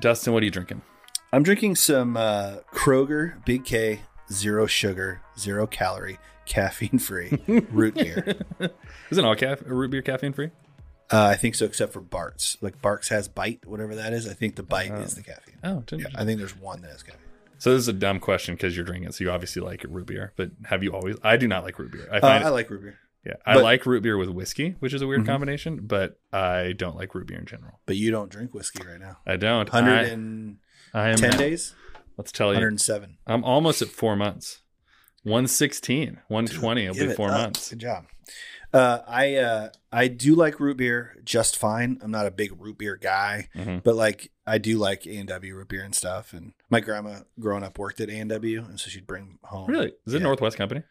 Dustin, what are you drinking? I'm drinking some uh, Kroger Big K zero sugar, zero calorie, caffeine free root beer. Isn't all caf- root beer caffeine free? Uh, I think so, except for Barq's. Like Barq's has bite, whatever that is. I think the bite is the caffeine. Oh, Yeah, I think there's one that has caffeine. so this is a dumb question because you're drinking it, so you obviously like root beer. But have you always? I do not like root beer. I Uh, find I like root beer, yeah, I but- like root beer with whiskey, which is a weird Mhm. combination. But I don't like root beer in general. but you don't drink whiskey right now. I don't. 110 I, I am. days, Let's tell you, 107. I'm almost at four months. 116, 120 It'll be four up. months. Good job. Uh, I uh, I do like root beer just fine. I'm not a big root beer guy, Mhm. but like I do like A and W root beer and stuff. And my grandma growing up worked at A and W, and so she'd bring home. Really? Is it Yeah. Northwest Company?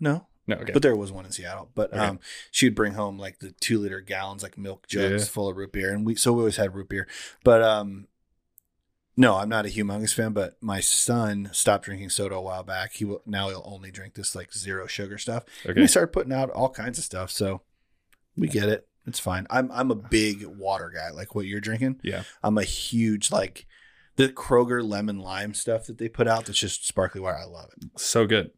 No, No. Okay. but there was one in Seattle. But Okay. um, she'd bring home like the two liter gallons, like milk jugs Yeah. full of root beer, and we so we always had root beer. But um, no, I'm not a humongous fan. But my son stopped drinking soda a while back. He will now he'll only drink this like zero sugar stuff. And okay. they started putting out all kinds of stuff. So we get it. It's fine. I'm I'm a big water guy, like what you're drinking. Yeah. I'm a huge like the Kroger lemon lime stuff that they put out. That's just sparkly water. I love it. So good.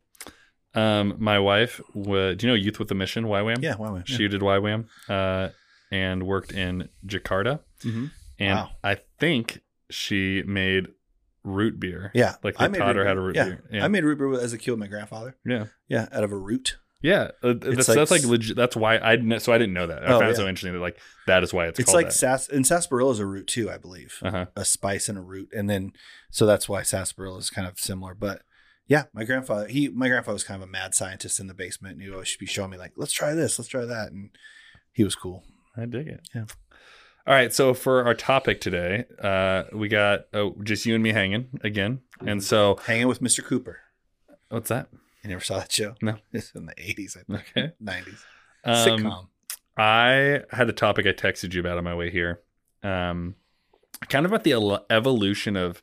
Um, my wife, wa- do you know Youth with a Mission, YWAM? Yeah. YWAM. She did YWAM uh, and worked in Jakarta. Mhm. And Wow. I think she made root beer. Yeah. Like I they made taught her root how to root yeah. beer. Yeah. I made root beer as a kid with my grandfather. yeah. Yeah, out of a root. Yeah. Uh, that's, like that's like legit. That's why I didn't, so I didn't know that. I Oh, found it so interesting that like that is why it's, It's, called like that. sas and sarsaparilla is a root too, I believe. uh-huh. A spice and a root, and then so that's why sarsaparilla is kind of similar. But yeah, my grandfather he my grandfather was kind of a mad scientist in the basement, and he always be showing me like, let's try this, let's try that, and he was cool. I dig it. Yeah. All right. So for our topic today, uh, we got oh, just you and me hanging again. And so Hanging with Mr. Cooper. what's that? You never saw that show? No. It's in the 80s, I think. Okay. 90s. Um, Sitcom. I had a topic I texted you about on my way here. Um, kind of about the evolution of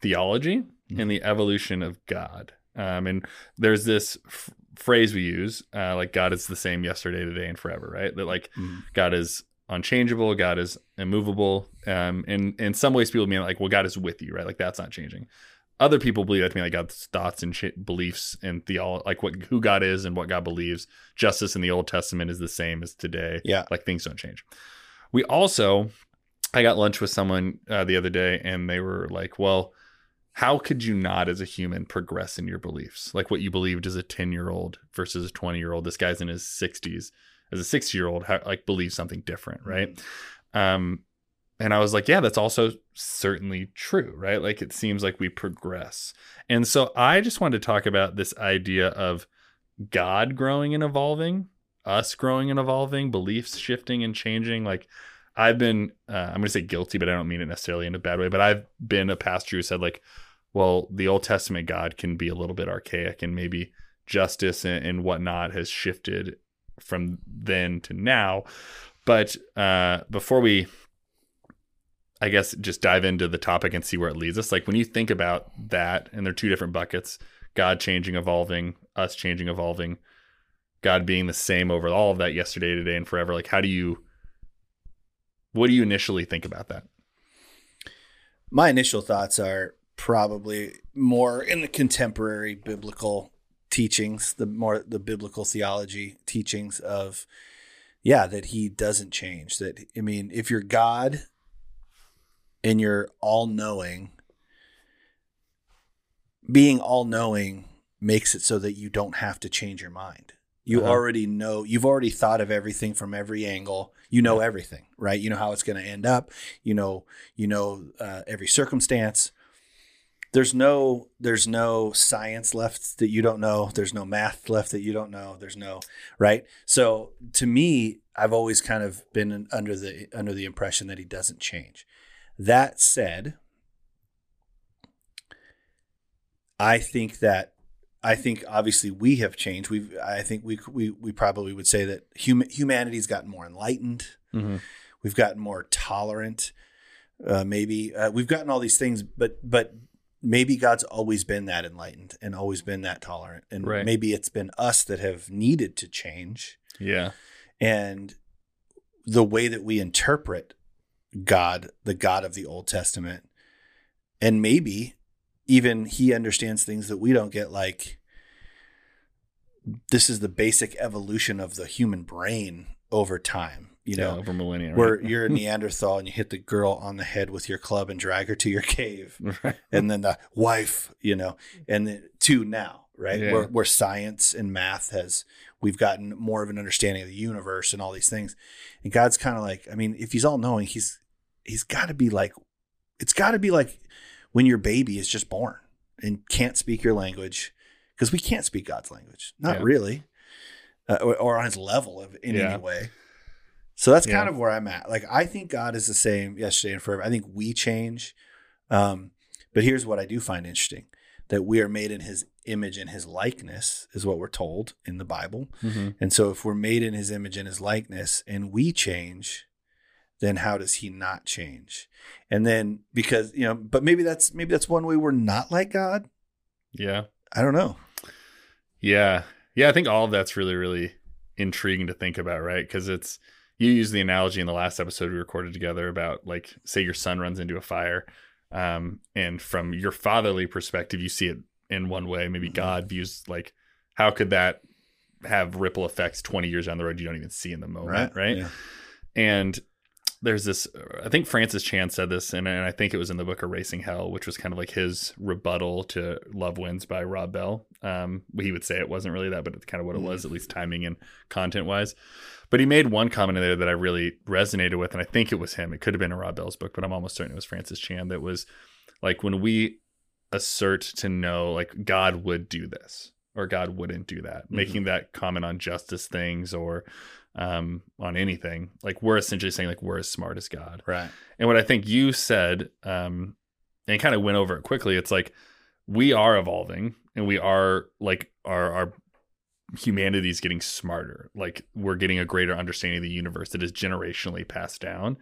theology and the evolution of God. Um, and there's this f- phrase we use, uh, like God is the same yesterday, today, and forever, right? That like Mhm. God is unchangeable, God is immovable. Um, and in some ways, people mean like, well, God is with you, right? Like that's not changing. Other people believe that to mean like God's thoughts and sh- beliefs and theology, like what who God is and what God believes. Justice in the Old Testament is the same as today Yeah. like things don't change. We also, I got lunch with someone uh, the other day, and they were like, "Well, how could you not, as a human, progress in your beliefs? Like what you believed as a ten year old versus a twenty year old. This guy's in his sixties. As a sixty year old, like believe something different, right? Um, and I was like, yeah, that's also certainly true, right? Like it seems like we progress. And so I just wanted to talk about this idea of God growing and evolving, us growing and evolving, beliefs shifting and changing. Like I've been, uh, I'm going to say guilty, but I don't mean it necessarily in a bad way, but I've been a pastor who said, like, well, the Old Testament God can be a little bit archaic and maybe justice and, and whatnot has shifted from then to now. But uh, before we I guess just dive into the topic and see where it leads us. Like when you think about that, and they're two different buckets God changing, evolving, us changing, evolving, God being the same over all of that yesterday, today, and forever. Like, how do you, what do you initially think about that? My initial thoughts are probably more in the contemporary biblical teachings, the more the biblical theology teachings of, yeah, that he doesn't change. That, I mean, if you're God and you're all knowing, being all knowing makes it so that you don't have to change your mind. You Uh-huh. already know, you've already thought of everything from every angle. You know everything, right? You know how it's going to end up. You know, you know uh, every circumstance. There's no, there's no science left that you don't know. There's no math left that you don't know. There's no, right? So to me, I've always kind of been under the under the impression that he doesn't change. That said, I think that I think obviously we have changed. We've I think we we we probably would say that hum, humanity's gotten more enlightened. Mm-hmm. We've gotten more tolerant. Uh, maybe uh, we've gotten all these things, but but maybe God's always been that enlightened and always been that tolerant, and Right. maybe it's been us that have needed to change Yeah. and the way that we interpret God, the God of the Old Testament, and maybe even he understands things that we don't get like this is the basic evolution of the human brain over time you know yeah, over millennia. where right? you're a neanderthal and you hit the girl on the head with your club and drag her to your cave right. and then the wife you know and then to now right Yeah. where, where science and math has we've gotten more of an understanding of the universe and all these things and god's kind of like i mean if he's all knowing he's he's got to be like it's got to be like when your baby is just born and can't speak your language because we can't speak god's language not Yeah. really uh, or, or on his level of in any way so that's kind of where i'm at like i think god is the same yesterday and forever i think we change um, but here's what i do find interesting that we are made in his image and his likeness is what we're told in the bible Mhm. and so if we're made in his image and his likeness and we change, then how does he not change? And then because, you know, but maybe that's maybe that's one way we're not like God. Yeah. I don't know. Yeah. Yeah. I think all of that's really, really intriguing to think about, right? Because it's, you used the analogy in the last episode we recorded together about like, say your son runs into a fire. Um, and from your fatherly perspective, you see it in one way. Maybe Mhm. God views like, how could that have ripple effects 20 years down the road you don't even see in the moment, right? Yeah. And there's this, I think Francis Chan said this, and, and I think it was in the book of Erasing Hell, which was kind of like his rebuttal to Love Wins by Rob Bell. Um, he would say it wasn't really that, but it's kind of what it was, at least timing and content wise. But he made one comment in there that I really resonated with, and I think it was him. It could have been a Rob Bell's book, but I'm almost certain it was Francis Chan. That was like when we assert to know, like God would do this or God wouldn't do that, making that comment on justice things or um, on anything. Like we're essentially saying like we're as smart as God. Right. And what I think you said, um, and kind of went over it quickly, it's like we are evolving and we are like our our humanity is getting smarter. Like we're getting a greater understanding of the universe that is generationally passed down.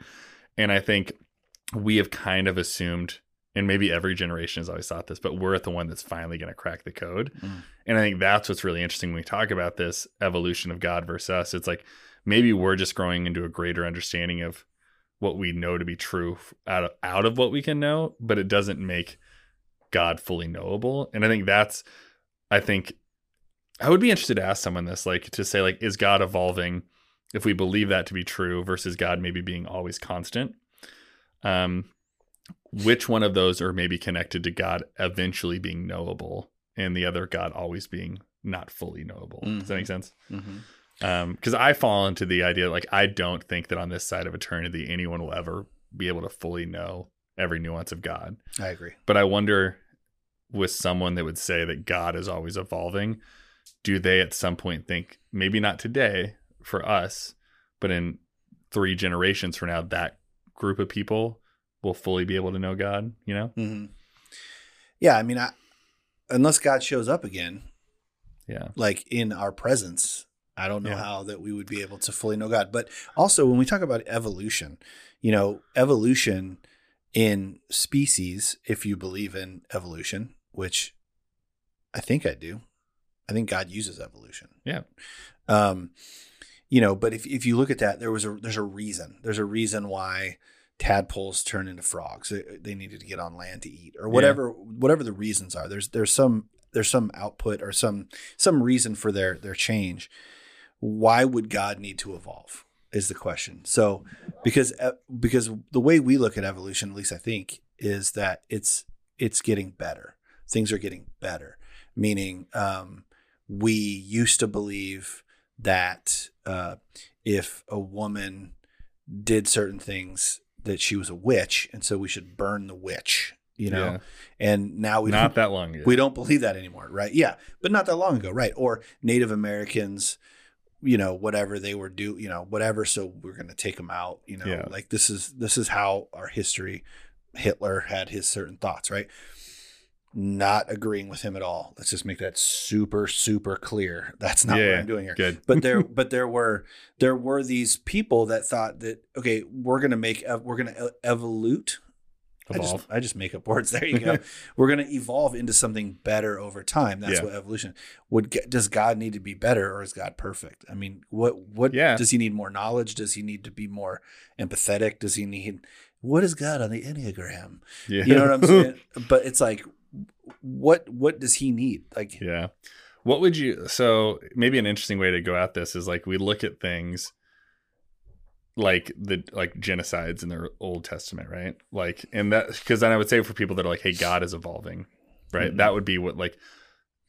And I think we have kind of assumed, and maybe every generation has always thought this, but we're at the one that's finally going to crack the code. Mm. And I think that's what's really interesting when we talk about this evolution of God versus us. It's like maybe we're just growing into a greater understanding of what we know to be true out of out of what we can know, but it doesn't make God fully knowable. And I think that's I think I would be interested to ask someone this, like to say, like, is God evolving if we believe that to be true versus God maybe being always constant? Um which one of those are maybe connected to God eventually being knowable and the other God always being not fully knowable? Does that make Mhm. sense? Mm-hmm. um because i fall into the idea like i don't think that on this side of eternity anyone will ever be able to fully know every nuance of god I agree. but i wonder with someone that would say that god is always evolving do they at some point think maybe not today for us but in three generations from now that group of people will fully be able to know god you know Mm-hmm. Yeah. I mean, I, unless God shows up again, yeah like in our presence, I don't know Yeah. how that we would be able to fully know God. But also, when we talk about evolution, you know, evolution in species, if you believe in evolution, which I think I do, I think God uses evolution. Yeah. Um, you know, but if if you look at that, there was a there's a reason. There's a reason why tadpoles turn into frogs. They, needed to get on land to eat, or whatever whatever the reasons are. There's there's some there's some output or some some reason for their their change. Why would God need to evolve? Is the question. So because uh, because the way we look at evolution, at least I think, is that it's it's getting better. Things are getting better. Meaning, um, we used to believe that uh, if a woman did certain things, that she was a witch, and so we should burn the witch. You know, Yeah. and now we not don't, that long ago we don't believe that anymore, right? Yeah, but not that long ago, right? Or Native Americans, you know, whatever they were do, you know, whatever. So we're going to take them out, you know, Yeah. like this is this is how our history. Hitler had his certain thoughts, right? Not agreeing with him at all. Let's just make that super super clear. That's not what I'm doing here good but there but there were there were these people that thought that okay we're gonna make we're gonna e- evolute I evolve just, I just make up words there you go we're gonna evolve into something better over time that's Yeah. what evolution would get does god need to be better or is god perfect i mean what what Yeah. does he need more knowledge does he need to be more empathetic does he need what is God on the Enneagram? Yeah. You know what I'm saying? but it's like, what what does he need? Like, Yeah. What would you so maybe an interesting way to go at this is like we look at things like the like genocides in the Old Testament, right? Like and that because then I would say for people that are like, hey, God is evolving, right? Mhm. That would be what like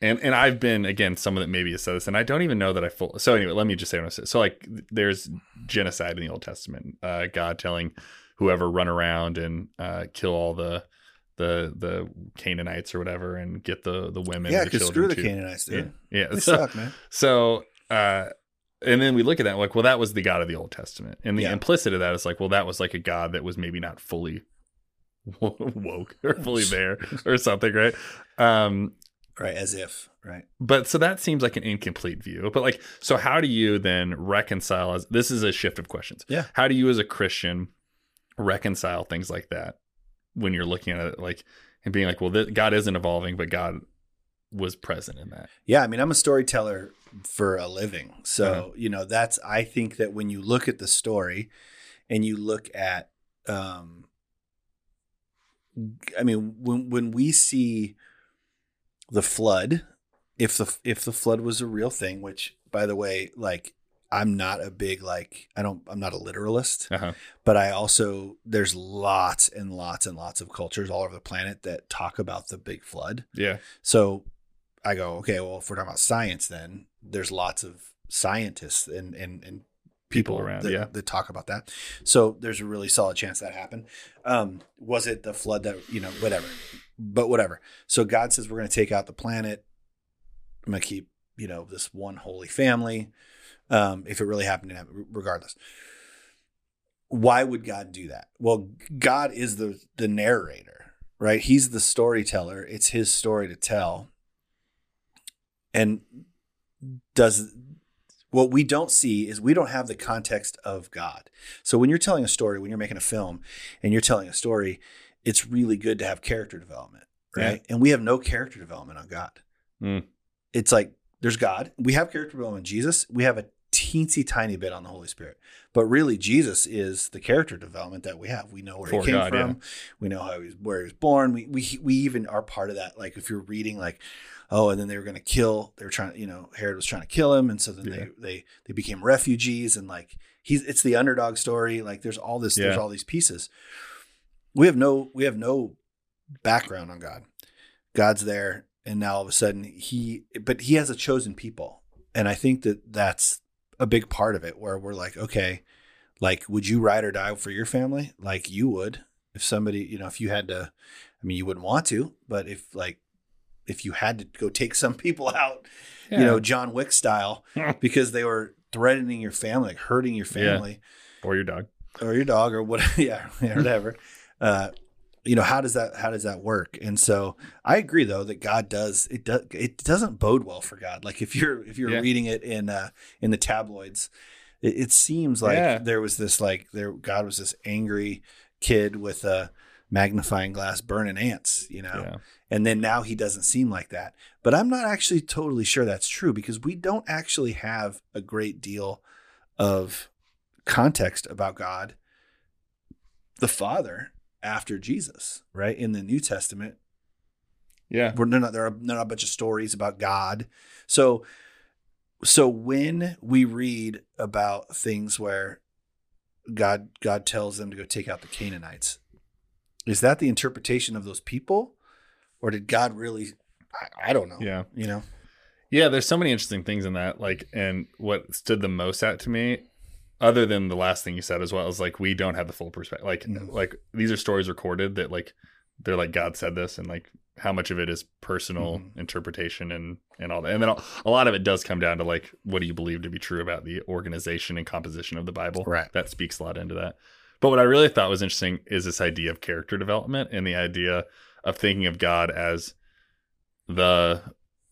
and and I've been again someone that maybe has said this, and I don't even know that I full. So anyway, let me just say what I said. So like, there's genocide in the Old Testament. Uh, God telling whoever run around and uh, kill all the the the Canaanites or whatever, and get the the women. yeah, because screw the too. Canaanites, Yeah, dude. yeah. They So, suck, man. so uh, and then we look at that like, well, that was the God of the Old Testament, and the Yeah. implicit of that is like, well, that was like a God that was maybe not fully woke or fully there or something, right? Um, Right, as if, right? but so that seems like an incomplete view. But like, so how do you then reconcile? As this is a shift of questions. Yeah. How do you, as a Christian, reconcile things like that when you're looking at it, like and being like, well, th- God isn't evolving, but God was present in that. Yeah, I mean, I'm a storyteller for a living. So, Uh-huh. you know, that's, I think that when you look at the story and you look at, um, I mean, when, when we see the flood, if the, if the flood was a real thing, which by the way, like, I'm not a big, like, I don't, I'm not a literalist, Uh huh. but I also, there's lots and lots and lots of cultures all over the planet that talk about the big flood. Yeah. So I go, okay, well, if we're talking about science, then there's lots of scientists and and, and people, People around, that, yeah. that talk about that. So there's a really solid chance that happened. Um, was it the flood that you know, whatever, but whatever. So God says we're going to take out the planet. I'm going to keep you know this one holy family. Um, if it really happened to happen, regardless. Why would God do that? Well, God is the the narrator, right? He's the storyteller. It's his story to tell. And does what we don't see is we don't have the context of God. So when you're telling a story, when you're making a film and you're telling a story, it's really good to have character development, right? And we have no character development on God. Mm. It's like there's God. We have character development Jesus. We have a teensy tiny bit on the Holy Spirit. But really Jesus is the character development that we have. We know where For he came God, from. yeah. We know how he was where he was born. We we we even are part of that. Like if you're reading like oh, and then they were going to kill. They were trying, you know, Herod was trying to kill him, and so then Yeah. they they they became refugees, and like he's it's the underdog story. Like there's all this, there's all these pieces. We have no we have no background on God. God's there, and now all of a sudden he, but he has a chosen people, and I think that that's a big part of it. Where we're like, okay, like would you ride or die for your family? Like you would if somebody, you know, if you had to. I mean, you wouldn't want to, but if like if you had to go take some people out, you know, John Wick style, because they were threatening your family, like hurting your Yeah. family or your dog. or your dog or whatever, yeah, yeah, whatever. uh, you know, how does that how does that work? And so I agree though that God does it does it doesn't bode well for God. Like if you're if you're Yeah. reading it in uh in the tabloids, it, it seems like Yeah. there was this like there God was this angry kid with a magnifying glass burning ants, you know. Yeah. And then now he doesn't seem like that. But I'm not actually totally sure that's true because we don't actually have a great deal of context about God the Father after Jesus, right? In the New Testament, Yeah. we're they're not there are not a bunch of stories about God. So so when we read about things where God God tells them to go take out the Canaanites, is that the interpretation of those people? Or did God really I, I don't know. Yeah. You know? Yeah, there's so many interesting things in that. Like, and what stood the most out to me, other than the last thing you said as well, is like we don't have the full perspective. Like, Mhm. like these are stories recorded that like they're like God said this, and like how much of it is personal Mhm. interpretation and and all that. And then a lot of it does come down to like what do you believe to be true about the organization and composition of the Bible. Right. That speaks a lot into that. But what I really thought was interesting is this idea of character development and the idea of thinking of God as the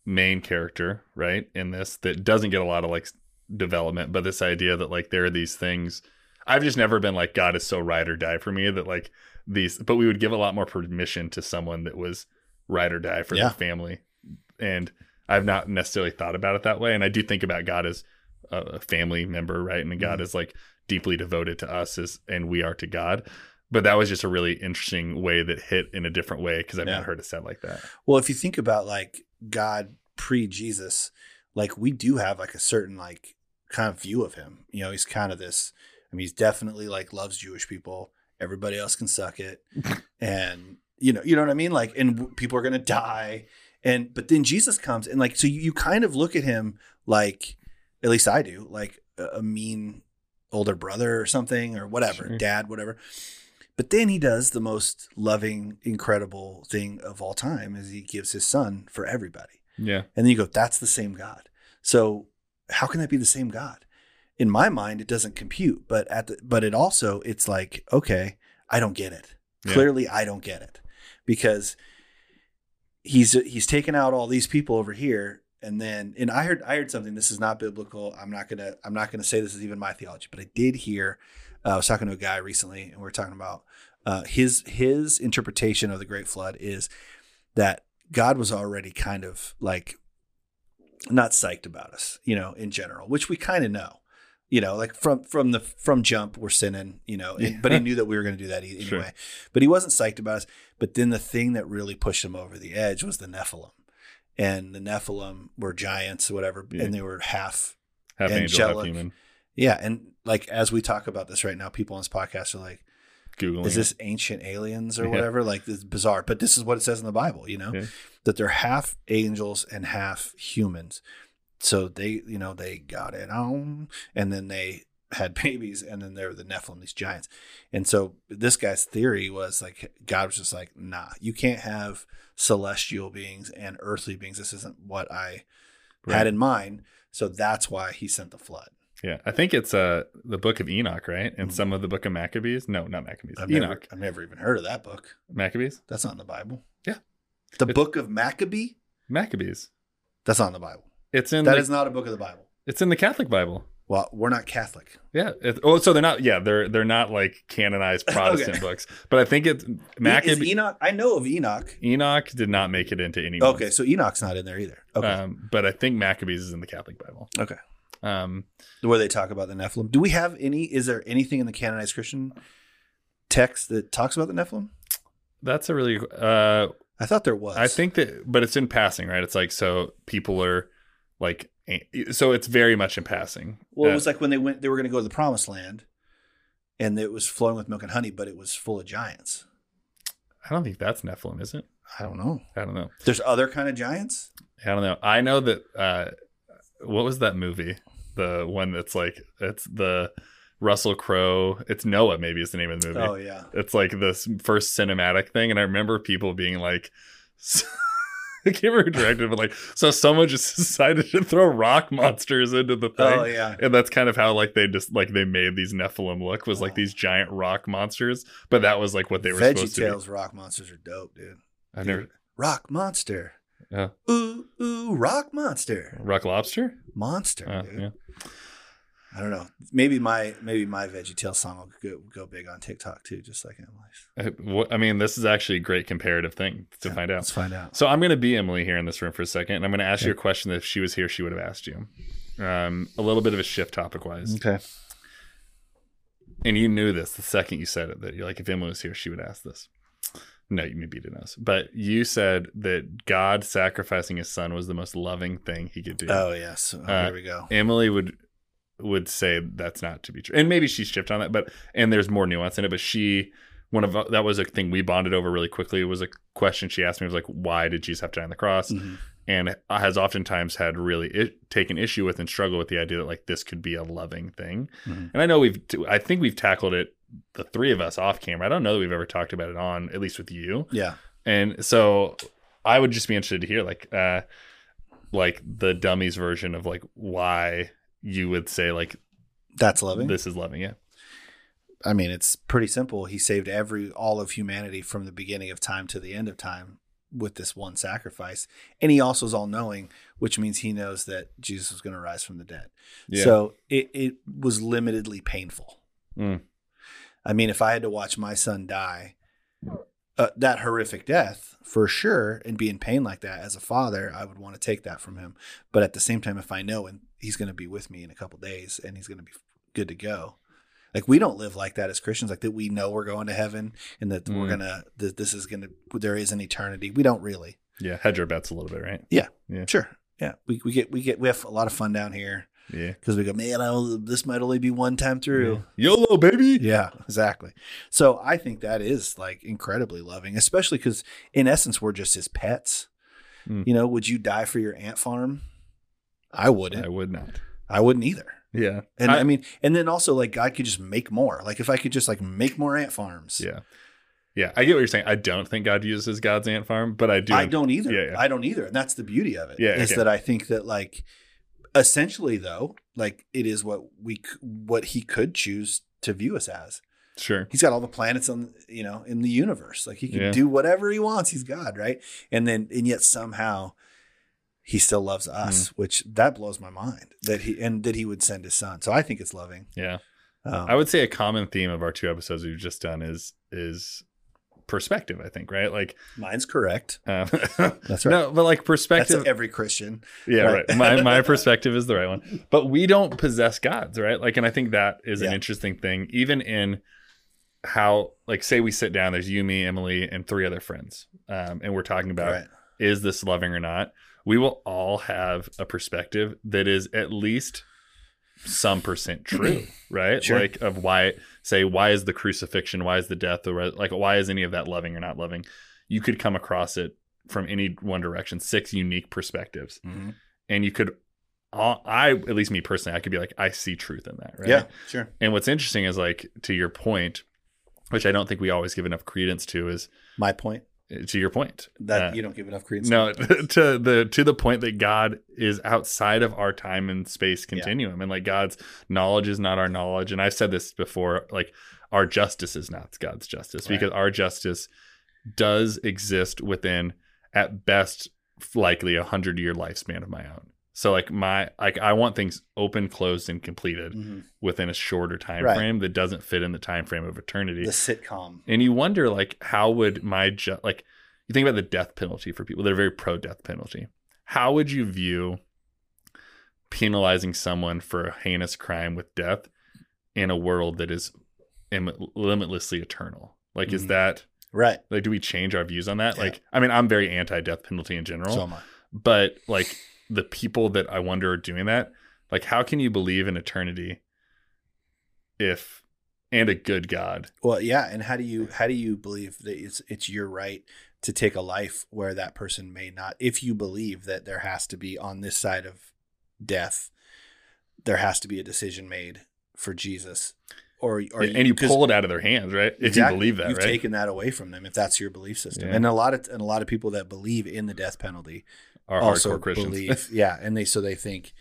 main character, right? In this that doesn't get a lot of like development, but this idea that like there are these things I've just never been like God is so ride or die for me that like these but we would give a lot more permission to someone that was ride or die for Yeah. their family. And I've not necessarily thought about it that way. And I do think about God as a family member, right? And God Mhm. is like deeply devoted to us as and we are to God. but that was just a really interesting way that hit in a different way because I've Yeah. not heard it said like that. Well, if you think about like God pre Jesus, like we do have like a certain like kind of view of him. You know, he's kind of this. I mean, he's definitely like loves Jewish people. Everybody else can suck it, and you know, you know what I mean. Like, and people are gonna die, and but then Jesus comes and like so you, you kind of look at him like, at least I do, like a, a mean older brother or something or whatever, Sure. dad, whatever. But then he does the most loving, incredible thing of all time is he gives his son for everybody. Yeah. And then you go, that's the same God. So how can that be the same God? In my mind, it doesn't compute, but at the, but it also, it's like, okay, I don't get it. Yeah. Clearly I don't get it because he's, he's taken out all these people over here. And then, and I heard, I heard something, this is not biblical. I'm not going to, I'm not going to say this is even my theology, but I did hear, uh, I was talking to a guy recently and we are talking about, uh, his, his interpretation of the great flood is that God was already kind of like not psyched about us, you know, in general, which we kind of know, you know, like from from the from jump we're sinning, you know, and- but he knew that we were going to do that anyway. Sure. But he wasn't psyched about us. But then the thing that really pushed him over the edge was the Nephilim, and the Nephilim were giants, or whatever, Yeah. and they were half Half Angel, half human. yeah, and like as we talk about this right now, people on this podcast are like, Googling. is it. this ancient aliens or Yeah. whatever? Like this is bizarre, but this is what it says in the Bible, you know, Yeah. that they're half angels and half humans. So they, you know, they got it on, and then they had babies, and then they were the Nephilim, these giants. And so this guy's theory was like God was just like, nah, you can't have celestial beings and earthly beings. This isn't what I Right. had in mind. So that's why he sent the flood. Yeah, I think it's uh the book of Enoch, right? And Mhm. some of the book of Maccabees. No, not Maccabees. I've Enoch. never, I've never even heard of that book. Maccabees. That's not in the Bible. Yeah. The It's- book of Maccabee? Maccabees. That's not in the Bible. It's in That the, is not a book of the Bible. it's in the Catholic Bible. Well, we're not Catholic. Yeah. It, oh, so they're not. Yeah, they're they're not like canonized Protestant Okay. books, but I think it's Is Maccabee. Enoch? I know of Enoch. Enoch did not make it into any. Okay, so Enoch's not in there either. Okay. Um, but I think Maccabees is in the Catholic Bible. okay. Um, Where they talk about the Nephilim. Do we have any? Is there anything in the canonized Christian text that talks about the Nephilim? that's a really. Uh, I thought there was. I think that, but it's in passing, right? It's like so people are like, so it's very much in passing. Well, it Uh, was like when they went, they were going to go to the Promised Land, and it was flowing with milk and honey, but it was full of giants. I don't think that's Nephilim, is it? I don't know. I don't know. There's other kind of giants. I don't know. I know that. Uh, what was that movie? The one that's like it's the Russell Crowe. It's Noah. Maybe is the name of the movie. Oh yeah. It's like this first cinematic thing, and I remember people being like. I can't remember who directed, it, but like, so someone just decided to throw rock monsters into the thing, Oh yeah. and that's kind of how like they just like they made these Nephilim look was like Oh. these giant rock monsters, but that was like what they were Veggie supposed to be. Tales rock monsters are dope, dude. I've never Rock monster. Yeah. Ooh ooh, rock monster. rock lobster. Monster. Uh, dude. yeah. I don't know. Maybe my maybe my Veggie Tale song will go, go big on TikTok too, just like Emily's. I, I mean, this is actually a great comparative thing to Yeah, find out. Let's find out. So I'm going to be Emily here in this room for a second, and I'm going to ask you a question that if she was here, she would have asked you. Um, a little bit of a shift topic wise, Okay. and you knew this the second you said it that you're like, if Emily was here, she would ask this. No, you maybe you didn't this. but you said that God sacrificing His Son was the most loving thing He could do. Oh yes. Oh, Uh, here we go. Emily would would say that's not to be true, and maybe she's shifted on that, but and there's more nuance in it. But she, one of that was a thing we bonded over really quickly. It was a question she asked me was like, why did Jesus have to die on the cross? Mhm. And has oftentimes had really it, taken issue with and struggle with the idea that like this could be a loving thing. Mhm. And I know we've, I think we've tackled it, the three of us off camera. I don't know that we've ever talked about it on, at least with you. Yeah. And so I would just be interested to hear like uh like the dummies version of like why you would say like That's loving. this is loving yeah. I mean, it's pretty simple. He saved every all of humanity from the beginning of time to the end of time with this one sacrifice. And he also is all knowing, which means he knows that Jesus was going to rise from the dead. Yeah. So it, it was limitedly painful. Mm. I mean, if I had to watch my son die, uh, that horrific death for sure, and be in pain like that as a father, I would want to take that from him. But at the same time, if I know and he's going to be with me in a couple days and he's going to be good to go, Like we don't live like that as Christians, like that we know we're going to heaven and that we're Mm. gonna that this is gonna there is an eternity. We don't really. Yeah, hedge our bets a little bit, right? Yeah, yeah, sure. Yeah. We, we get we get we have a lot of fun down here Yeah. because we go, man, I'll, this might only be one time through. YOLO, baby. Yeah, exactly. So I think that is like incredibly loving, especially because in essence we're just his pets. Mm. You know, would you die for your ant farm? I wouldn't. I would not. I wouldn't either. Yeah. And I, I- mean, and then also like I could just make more. Like if I could just like make more ant farms. Yeah. Yeah. I get what you're saying. I don't think God uses God's ant farm, but I do. I don't either. Yeah, yeah. I don't either. And that's the beauty of it. Yeah, Is okay. that I think that like essentially though, like it is what we what he could choose to view us as. Sure. He's got all the planets on you know in the universe. Like he can Yeah. do whatever he wants. He's God, right? And then and yet somehow he still loves us, Mm. which that blows my mind that he and that he would send his son. So I think it's loving. Yeah. Um, I would say a common theme of our two episodes we've just done is is perspective. I think right, like mine's correct. um, That's right. no, but like That's perspective. every Christian. yeah, right. right. My my perspective is the right one, but we don't possess gods, right? Like, and I think that is an interesting thing, even in how, like, say we sit down. There's you, me, Emily, and three other friends, um, and we're talking about Right. is this loving or not. We will all have a perspective that is at least some percent true, right? Sure. Like of why say why is the crucifixion, why is the death, the re- like why is any of that loving or not loving? You could come across it from any one direction, six unique perspectives, Mhm. and you could. I at least me personally, I could be like, I see truth in that, right? Yeah, sure. And what's interesting is like to your point, which I don't think we always give enough credence to, is My point to your point that Uh, you don't give enough credence. no, to the to the point that God is outside of our time and space continuum, and like God's knowledge is not our knowledge. And I've said this before, like our justice is not God's justice Right. because our justice does exist within, at best, likely a hundred year lifespan of my own. So like my like I want things open, closed, and completed Mhm. within a shorter time Right. frame that doesn't fit in the time frame of eternity the sitcom. and you wonder like how would my ju- like you think about the death penalty for people that are very pro death penalty how would you view penalizing someone for a heinous crime with death in a world that is Im- limitlessly eternal like is Mhm. that Right. like do we change our views on that Yeah. like i mean i'm very anti-death penalty in general So am I. but like the people that i wonder are doing that like how can you believe in eternity if and a good god Well, yeah, and how do you how do you believe that it's it's your right to take a life where that person may not? If you believe that there has to be on this side of death, there has to be a decision made for Jesus, or or and you pull it out of their hands, right? If Exactly. you believe that, you've right? taken that away from them if that's your belief system. Yeah. And a lot of and a lot of people that believe in the death penalty Are also hardcore Christians. believe, yeah, and they so they think.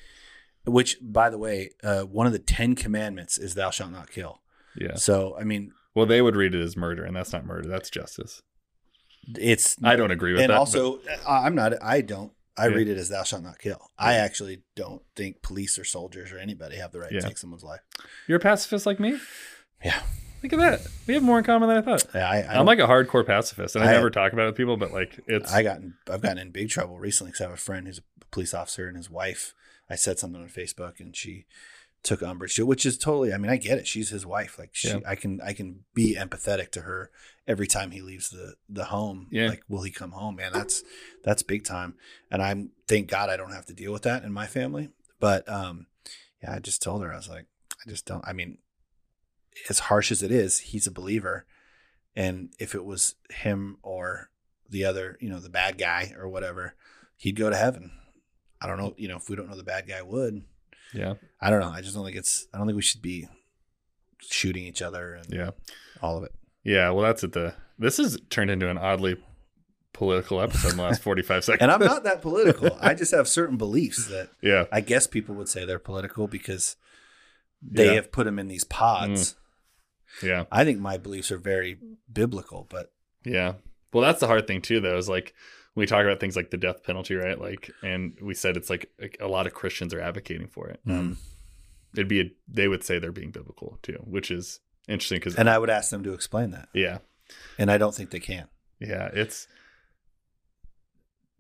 Which, by the way, uh, one of the Ten Commandments is "Thou shalt not kill." yeah. So, I mean, Well, they would read it as murder, and that's not murder. That's justice. it's I don't agree with and that. And also I- i'm not i don't i Yeah. read it as thou shalt not kill i actually don't think police or soldiers or anybody have the right Yeah. to take someone's life you're a pacifist like me. yeah Look at that. We have more in common than I thought. Yeah, I, I I'm like a hardcore pacifist, and I, I- never talk about it with people, but like it's i got in, i've gotten in big trouble recently because i have a friend who's a police officer and his wife i said something on facebook and she took umbrage to which is totally i mean i get it she's his wife like she Yeah. i can i can be empathetic to her every time he leaves the the home Yeah. like will he come home man that's that's big time and i'm thank god i don't have to deal with that in my family but um yeah i just told her i was like i just don't i mean as harsh as it is he's a believer and if it was him or the other you know the bad guy or whatever he'd go to heaven i don't know you know if we don't know the bad guy would yeah, I don't know. I just don't think it's. I don't think we should be shooting each other and yeah, all of it. yeah. Well, that's at the. This has turned into an oddly political episode in the last 45 seconds. And I'm not that political. I just have certain beliefs that yeah, I guess people would say they're political because they Yeah. have put them in these pods. Mm. Yeah. I think my beliefs are very biblical, but Yeah. Well, that's the hard thing too, though, is like we talk about things like the death penalty, right? Like, and we said it's like a, lot of Christians are advocating for it. Um, it'd be a, they would say they're being biblical too, which is interesting because and I would ask them to explain that, yeah, and I don't think they can. yeah, it's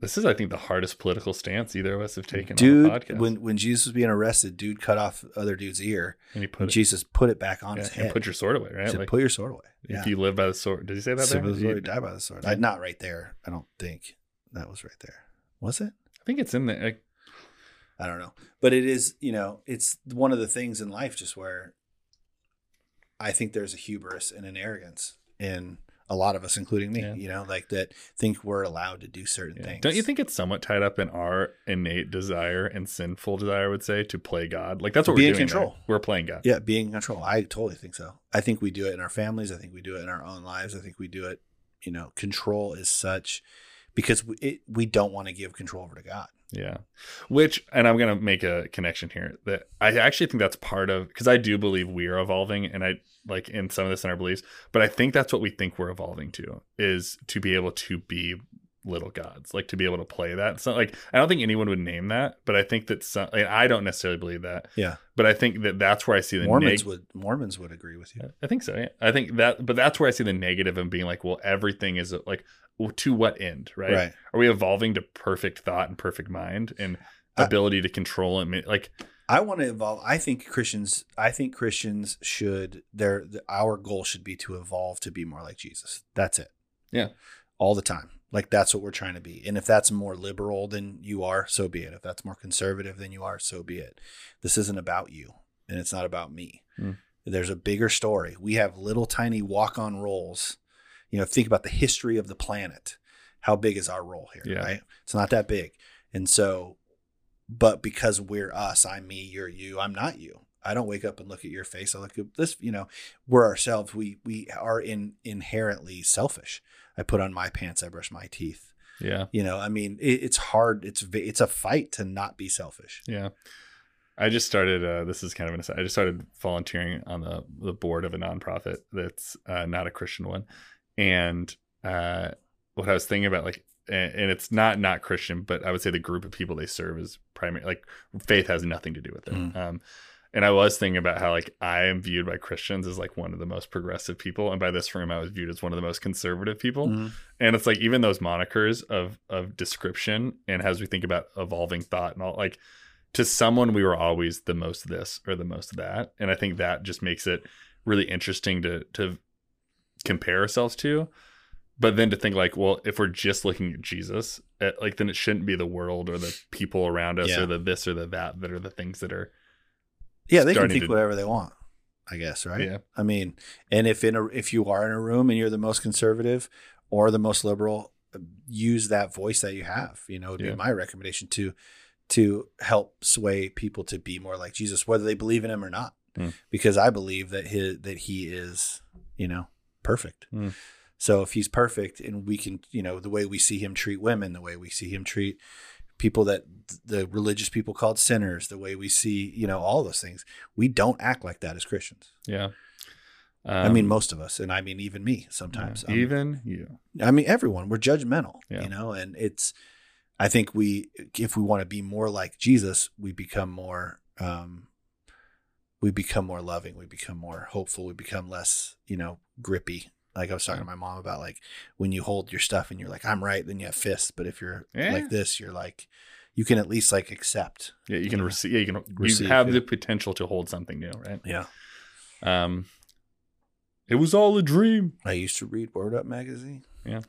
this is, I think, the hardest political stance either of us have taken on the dude, podcast. when when Jesus was being arrested, dude cut off other dude's ear, and you and put it, Jesus put it back on yeah, his and head. put your sword away, He right? said, Like, put your sword away. Yeah. if you live by the sword, did he say that there? Simple as the He- sword, die by the sword. I, not right there. I don't think that was right there. Was it? I think it's in there. Like, I don't know. But it is, you know, it's one of the things in life just where I think there's a hubris and an arrogance in a lot of us, including me, Yeah. you know, like that think we're allowed to do certain yeah. things. Don't you think it's somewhat tied up in our innate desire and sinful desire? I would say to play God. Like that's what Be we're in doing. control. there. We're playing God. Yeah, being in control. I totally think so. I think we do it in our families. I think we do it in our own lives. I think we do it, you know, control is such because we, it, we don't want to give control over to God. Yeah. Which, and I'm going to make a connection here that I actually think that's part of, because I do believe we are evolving and I like in some of this in our beliefs, but I think that's what we think we're evolving to is to be able to be little gods, like to be able to play that. So, like, I don't think anyone would name that, but I think that some, like, I don't necessarily believe that, Yeah. but I think that that's where I see the Mormons neg- would Mormons would agree with you. I think so. Yeah. I think that, but that's where I see the negative of being like, well, everything is like, well, to what end, right? Right. Are we evolving to perfect thought and perfect mind and I- ability to control and like, I want to evolve. I think Christians. I think Christians should. Their our goal should be to evolve to be more like Jesus. That's it. Yeah. all the time. Like that's what we're trying to be. And if that's more liberal than you are, so be it. If that's more conservative than you are, so be it. This isn't about you, and it's not about me. Mm. There's a bigger story. We have little tiny walk-on roles. You know, think about the history of the planet. How big is our role here? Yeah. Right? It's not that big. And so but because we're us, I'm me, you're you, I'm not you. I don't wake up and look at your face. I look at this, you know, we're ourselves. We we are in inherently selfish. I put on my pants, I brush my teeth. yeah, You know, I mean, it, it's hard. It's it's a fight to not be selfish. yeah. I just started. Uh, this is kind of an aside. I just started volunteering on the the board of a nonprofit that's uh, not a Christian one, and uh, what I was thinking about, like, and, and it's not not Christian, but I would say the group of people they serve is primary. Like, faith has nothing to do with it. Mm. Um, and I was thinking about how like I am viewed by Christians as like one of the most progressive people, and by this room I was viewed as one of the most conservative people. Mhm. and it's like even those monikers of of description and as we think about evolving thought and all like to someone we were always the most this or the most that and i think that just makes it really interesting to to compare ourselves to but then to think like well if we're just looking at jesus eh, like then it shouldn't be the world or the people around us Yeah. or the this or the that that are the things that are Yeah, they can think to- whatever they want. I guess, right? Yeah. I mean, and if in a if you are in a room and you're the most conservative or the most liberal, use that voice that you have. You know, would Yeah. be my recommendation to to help sway people to be more like Jesus, whether they believe in him or not. Mm. Because I believe that his that he is, you know, perfect. Mm. So if he's perfect and we can, you know, the way we see him treat women, the way we see him treat people that the religious people called sinners, the way we see, you know, all those things, we don't act like that as Christians. yeah I mean, Um, most of us, and I mean, even me sometimes. Um, even you I mean, everyone. We're judgmental, Yeah. you know, and it's. I think we, if we want to be more like Jesus, we become more. um We become more loving. We become more hopeful. We become less, you know, grippy. Like I was talking to my mom about, like when you hold your stuff and you're like, "I'm right," then you have fists. But if you're Yeah. like this, you're like, you can at least like accept. yeah you can Yeah. receive yeah you can Receive, you have yeah. the potential to hold something new right Yeah. um it was all a dream I used to read Word Up magazine. Yeah.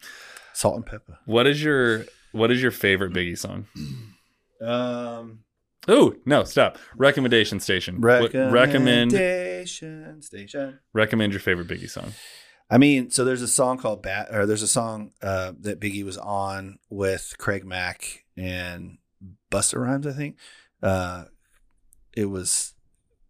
Salt-N-Pepa. What is your what is your favorite Biggie song? Um, Oh no, stop! Recommendation station. What- recommend recommendation station. recommend your favorite Biggie song. I mean, so there's a song called "Bat," or there's a song uh, that Biggie was on with Craig Mack and Busta Rhymes, I think. Uh, it was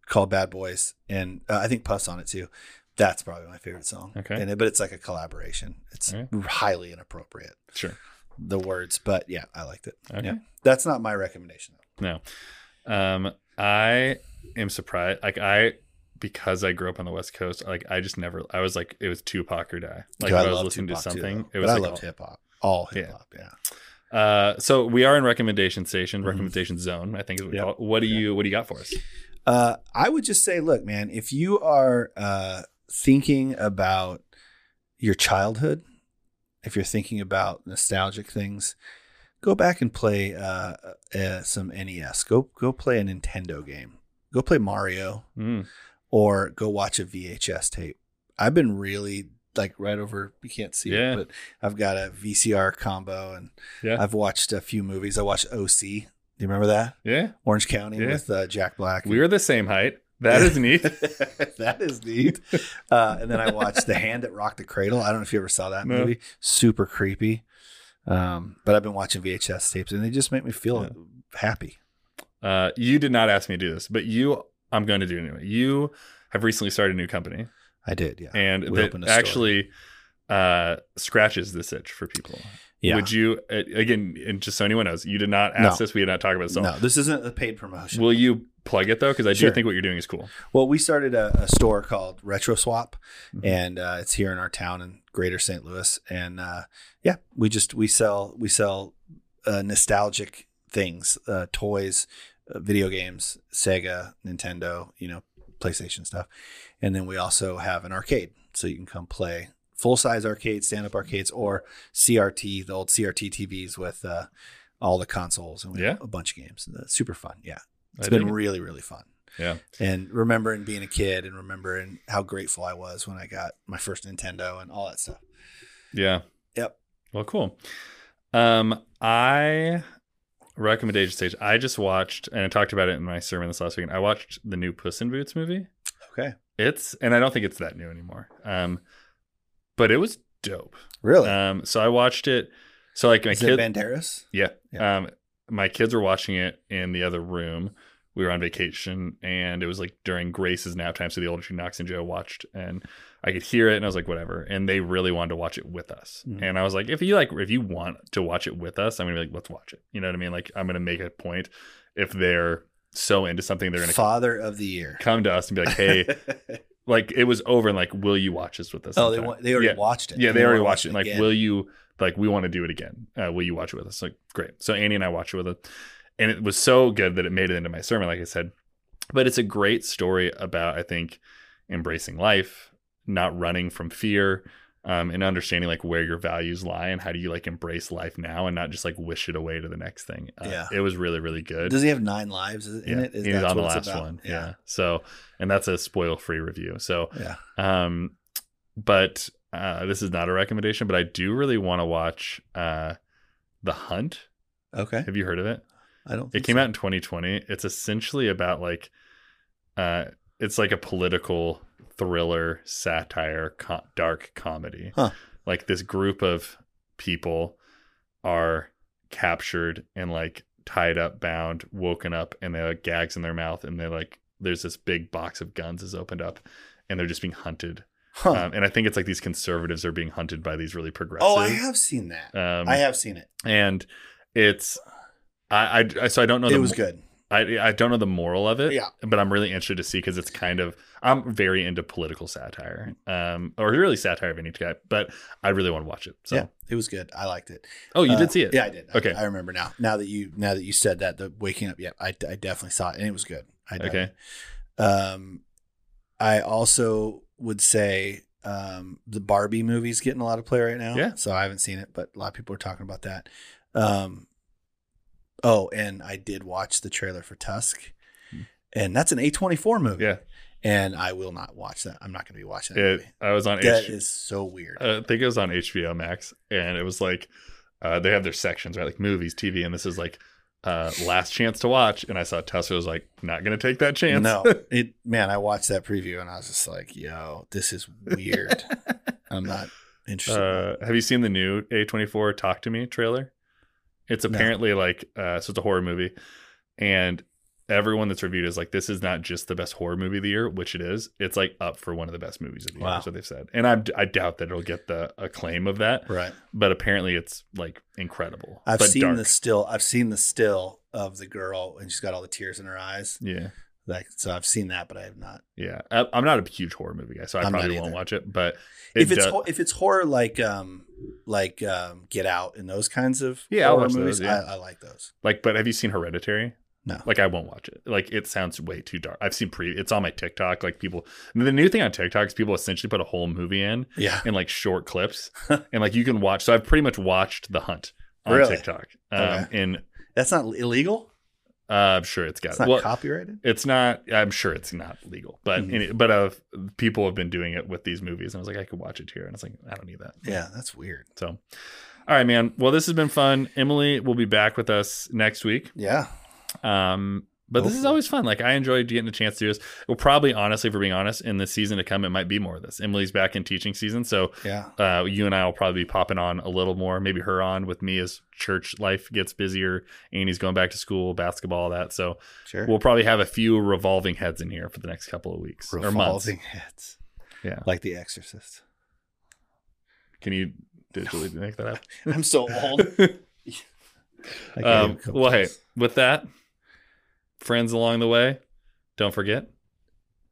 called "Bad Boys," and uh, I think Puff on it too. That's probably my favorite song. Okay. and it, but it's like a collaboration. It's Alright. highly inappropriate Sure. the words, but yeah, I liked it. Okay. Yeah, that's not my recommendation. though. No. Um, I am surprised. Like I, because I grew up on the West Coast. Like I just never. I was like, it was Tupac or die. Like if I was listening to Tupac too, something, though. it was like I loved hip hop, all hip hop. Yeah. Uh, so we are in recommendation station, Mhm. recommendation zone. I think is what we Yep. call it. What do Yeah. you What do you got for us? Uh, I would just say, look, man, if you are uh, thinking about your childhood, if you're thinking about nostalgic things, go back and play uh, uh, some NES. Go go play a Nintendo game. Go play Mario, Mm. Or go watch a VHS tape. I've been really like right over. You can't see Yeah. it, but I've got a VCR combo, and Yeah. I've watched a few movies. I watched OC. Do you remember that Yeah. Orange County Yeah. with uh, Jack Black? We're the same height. That is neat. that is neat. Uh, and then I watched The Hand That Rocked the Cradle. I don't know if you ever saw that No. movie. Super creepy. Um, but I've been watching VHS tapes and they just make me feel happy. Uh, you did not ask me to do this, but you, I'm going to do anyway. You have recently started a new company, I did, yeah. and We that opened a store. actually uh, scratches this itch for people. Yeah. Would you again? And just so anyone knows, you did not ask No. this. We did not talk about this. So no, this isn't a paid promotion. will you plug it though? Because I Sure. do think what you're doing is cool. Well, we started a, a store called Retro Swap, Mhm. and uh, it's here in our town in Greater St. Louis. And uh, yeah, we just we sell we sell uh, nostalgic things, uh, toys, video games, Sega, Nintendo, you know, PlayStation stuff, and then we also have an arcade, so you can come play full size arcades, stand up arcades, or CRT, the old CRT TVs with uh, all the consoles, and we have a bunch of games. Uh, super fun. Yeah, it's I been it. really really fun yeah. and remembering being a kid and remembering how grateful I was when I got my first Nintendo and all that stuff. Yeah. Yep. Well, cool. Um, I recommendation stage. I just watched, and I talked about it in my sermon this last weekend. I watched the new Puss in Boots movie. Okay. It's, and I don't think it's that new anymore. Um, but it was dope. Really? Um, so I watched it. So like my Is kid, it Banderas? yeah. Yeah. Um, my kids were watching it in the other room. We were on vacation, and it was like during Grace's nap time. So the older two, Knox and Joe, watched, and I could hear it, and I was like, whatever. And they really wanted to watch it with us. Mhm. And I was like, if you like, if you want to watch it with us, I'm gonna be like, let's watch it. You know what I mean? Like, I'm gonna make a point if they're so into something, they're gonna Father of the Year. come to us and be like, hey, like it was over, and like, will you watch this with us? oh, they sometime? want, they already Yeah. watched it. Yeah, they wanna already watched it. Like, again. will you like we want to do it again? Uh, will you watch it with us? Like, great. So Annie and I watched it with it, and it was so good that it made it into my sermon, like I said. But it's a great story about I think embracing life, not running from fear, um, and understanding like where your values lie and how do you like embrace life now and not just like wish it away to the next thing. Uh, Yeah. it was really really good. Does he have nine lives in yeah, it? Is he's on the what last one. Yeah. So, and that's a spoil free review. So, Yeah. um, but uh, this is not a recommendation, but I do really want to watch uh, The Hunt. Okay. Have you heard of it? I don't It came so. out in 2020. It's essentially about like, uh, it's like a political thriller, satire, co- dark comedy. Huh. Like this group of people are captured and like tied up, bound, woken up, and they have gags in their mouth, and they like there's this big box of guns is opened up, and they're just being hunted. Huh. Um, and I think it's like these conservatives are being hunted by these really progressive. oh, I have seen that. Um, I have seen it. and it's I, I I- so I don't know. It was mo- good. I I don't know the moral of it. Yeah. but I'm really interested to see because it's kind of I'm very into political satire, um, or really satire of any type. But I really want to watch it. So Yeah, it was good. I liked it. oh, you Uh, did see it? Yeah, I did. Okay. I, remember now. Now that you now that you said that, the waking up. Yeah, I, I definitely saw it, and it was good. I Okay. it. Um, I also would say um, the Barbie movie's getting a lot of play right now. Yeah. So I haven't seen it, but a lot of people are talking about that. Um, oh, and I did watch the trailer for Tusk, Hmm. and that's an A twenty four movie. Yeah. And I will not watch that. I'm not going to be watching that It. I was on That H- is so weird. I think it was on HBO Max, and it was like uh, they have their sections right, like movies, TV, and this is like uh, last chance to watch. And I saw Tessa was like, not gonna take that chance. No, it man, I watched that preview and I was just like, "Yo, this is weird." I'm not interested. Uh, have you seen the new A24 Talk to Me trailer? It's No. apparently like uh, so it's a horror movie, and everyone that's reviewed is like this is not just the best horror movie of the year, which it is. It's like up for one of the best movies of the year. Wow. Is what they've said, and I I doubt that it'll get the acclaim of that, right. but apparently it's like incredible. I've but seen dark. the still. I've seen the still of the girl and she's got all the tears in her eyes. Yeah, Like so, I've seen that, but I have not. yeah. I, I'm not a huge horror movie guy, so I I'm probably won't watch it. But it if it's does- if it's horror like um like um Get Out and those kinds of Yeah, horror watch those, movies, yeah. I, I like those. Like, but have you seen Hereditary? No. Like, I won't watch it. Like, it sounds way too dark. I've seen pre. It's on my TikTok. Like, people. The new thing on TikTok is people essentially put a whole movie in Yeah. in like short clips, and like you can watch. So I've pretty much watched The Hunt. on Really? TikTok. Um, Okay. And That's not illegal. uh, I'm sure it's got It's not well, copyrighted. it's not. I'm sure it's not legal, but Mhm. any- but uh, people have been doing it with these movies, and I was like, I could watch it here, and it's like, I don't need that. Yeah, that's weird. So, all right, man. Well, this has been fun. Emily will be back with us next week. Yeah. Um, but this is always fun. Like I enjoyed getting a chance to do this. We'll probably, honestly, for being honest, in the season to come, it might be more of this. Emily's back in teaching season, so Yeah. uh, you and I will probably be popping on a little more. Maybe her on with me as church life gets busier. Annie's going back to school, basketball, all that. So Sure. we'll probably have a few revolving heads in here for the next couple of weeks or months. Revolving heads. Yeah. Like The Exorcist. Can you digitally make that up? I'm so old. happen? I can't um, well, hey, with that, friends along the way, don't forget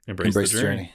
embrace, Embrace the journey. journey.